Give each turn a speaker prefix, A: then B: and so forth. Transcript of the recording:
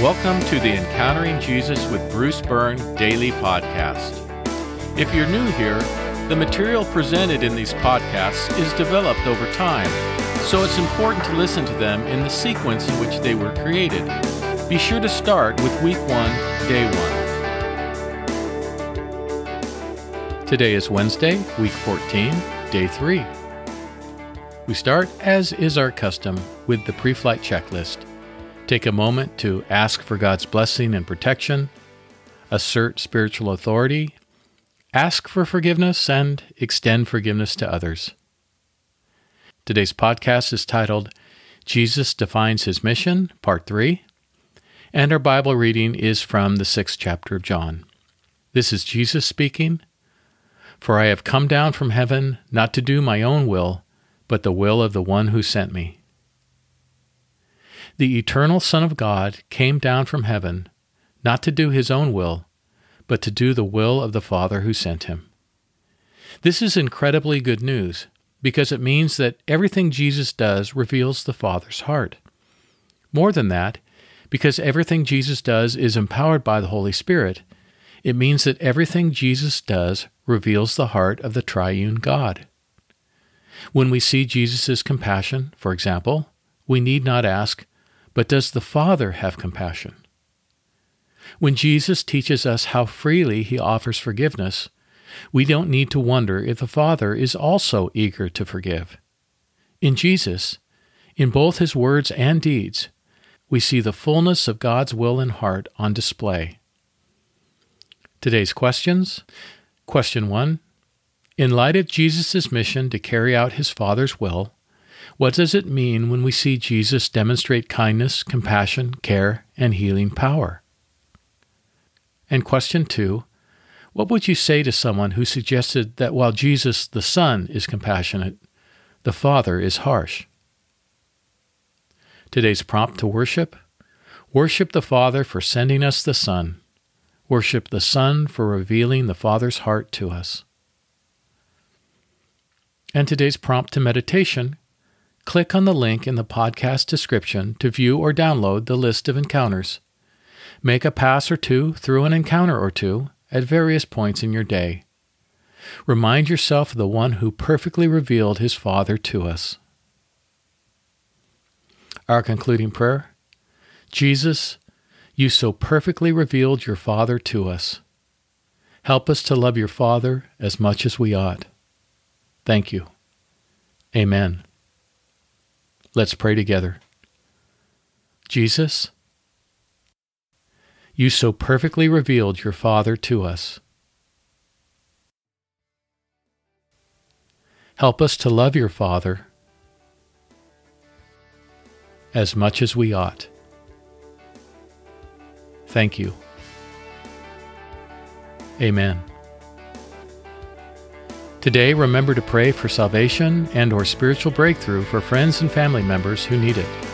A: Welcome to the Encountering Jesus with Bruce Byrne daily podcast. If you're new here, the material presented in these podcasts is developed over time, so it's important to listen to them in the sequence in which they were created. Be sure to start with week 1, day 1. Today is Wednesday, week 14, day 3. We start, as is our custom, with the pre flight checklist. Take a moment to ask for God's blessing and protection, assert spiritual authority, ask for forgiveness, and extend forgiveness to others. Today's podcast is titled Jesus Defines His Mission, Part 3, and our Bible reading is from the sixth chapter of John. This is Jesus speaking For I have come down from heaven not to do my own will, but the will of the one who sent me the eternal Son of God came down from heaven, not to do his own will, but to do the will of the Father who sent him. This is incredibly good news because it means that everything Jesus does reveals the Father's heart. More than that, because everything Jesus does is empowered by the Holy Spirit, it means that everything Jesus does reveals the heart of the triune God. When we see Jesus' compassion, for example, we need not ask, but does the Father have compassion? When Jesus teaches us how freely he offers forgiveness, we don't need to wonder if the Father is also eager to forgive. In Jesus, in both his words and deeds, we see the fullness of God's will and heart on display. Today's questions Question 1 In light of Jesus' mission to carry out his Father's will, what does it mean when we see Jesus demonstrate kindness, compassion, care, and healing power? And question two What would you say to someone who suggested that while Jesus, the Son, is compassionate, the Father is harsh? Today's prompt to worship Worship the Father for sending us the Son. Worship the Son for revealing the Father's heart to us. And today's prompt to meditation click on the link in the podcast description to view or download the list of encounters. Make a pass or two through an encounter or two at various points in your day. Remind yourself of the one who perfectly revealed his Father to us. Our concluding prayer Jesus, you so perfectly revealed your Father to us. Help us to love your Father as much as we ought. Thank you. Amen. Let's pray together. Jesus, you so perfectly revealed your Father to us. Help us to love your Father as much as we ought. Thank you. Amen. Today, remember to pray for salvation and or spiritual breakthrough for friends and family members who need it.